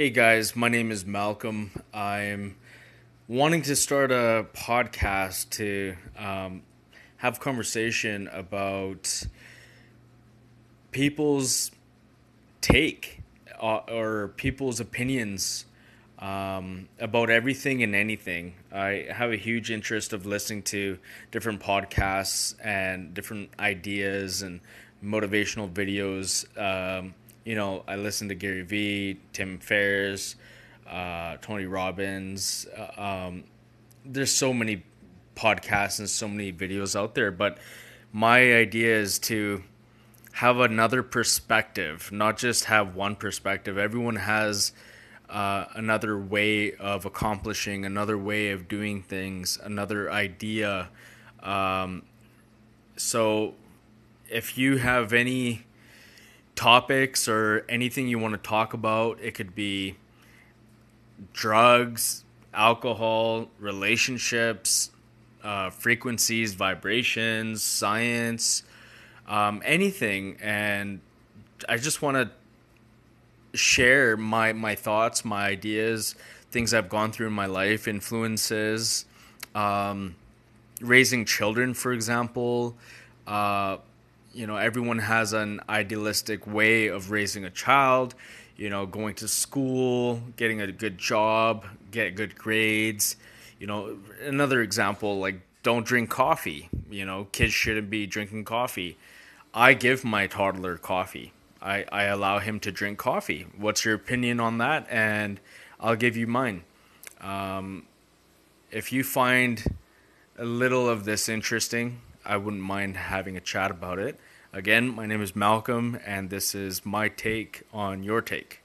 Hey guys, my name is Malcolm. I'm wanting to start a podcast to um, have conversation about people's take uh, or people's opinions um, about everything and anything. I have a huge interest of listening to different podcasts and different ideas and motivational videos. Um, you know, I listen to Gary Vee, Tim Ferriss, uh, Tony Robbins. Uh, um, there's so many podcasts and so many videos out there, but my idea is to have another perspective, not just have one perspective. Everyone has uh, another way of accomplishing, another way of doing things, another idea. Um, so, if you have any topics or anything you want to talk about, it could be drugs, alcohol, relationships, uh, frequencies, vibrations, science, um, anything. And I just want to share my my thoughts, my ideas, things I've gone through in my life, influences, um, raising children, for example. Uh, you know, everyone has an idealistic way of raising a child. You know, going to school, getting a good job, get good grades. You know, another example like don't drink coffee. You know, kids shouldn't be drinking coffee. I give my toddler coffee I, I allow him to drink coffee. What's your opinion on that? And I'll give you mine. Um, if you find a little of this interesting, I wouldn't mind having a chat about it. Again, my name is Malcolm, and this is my take on your take.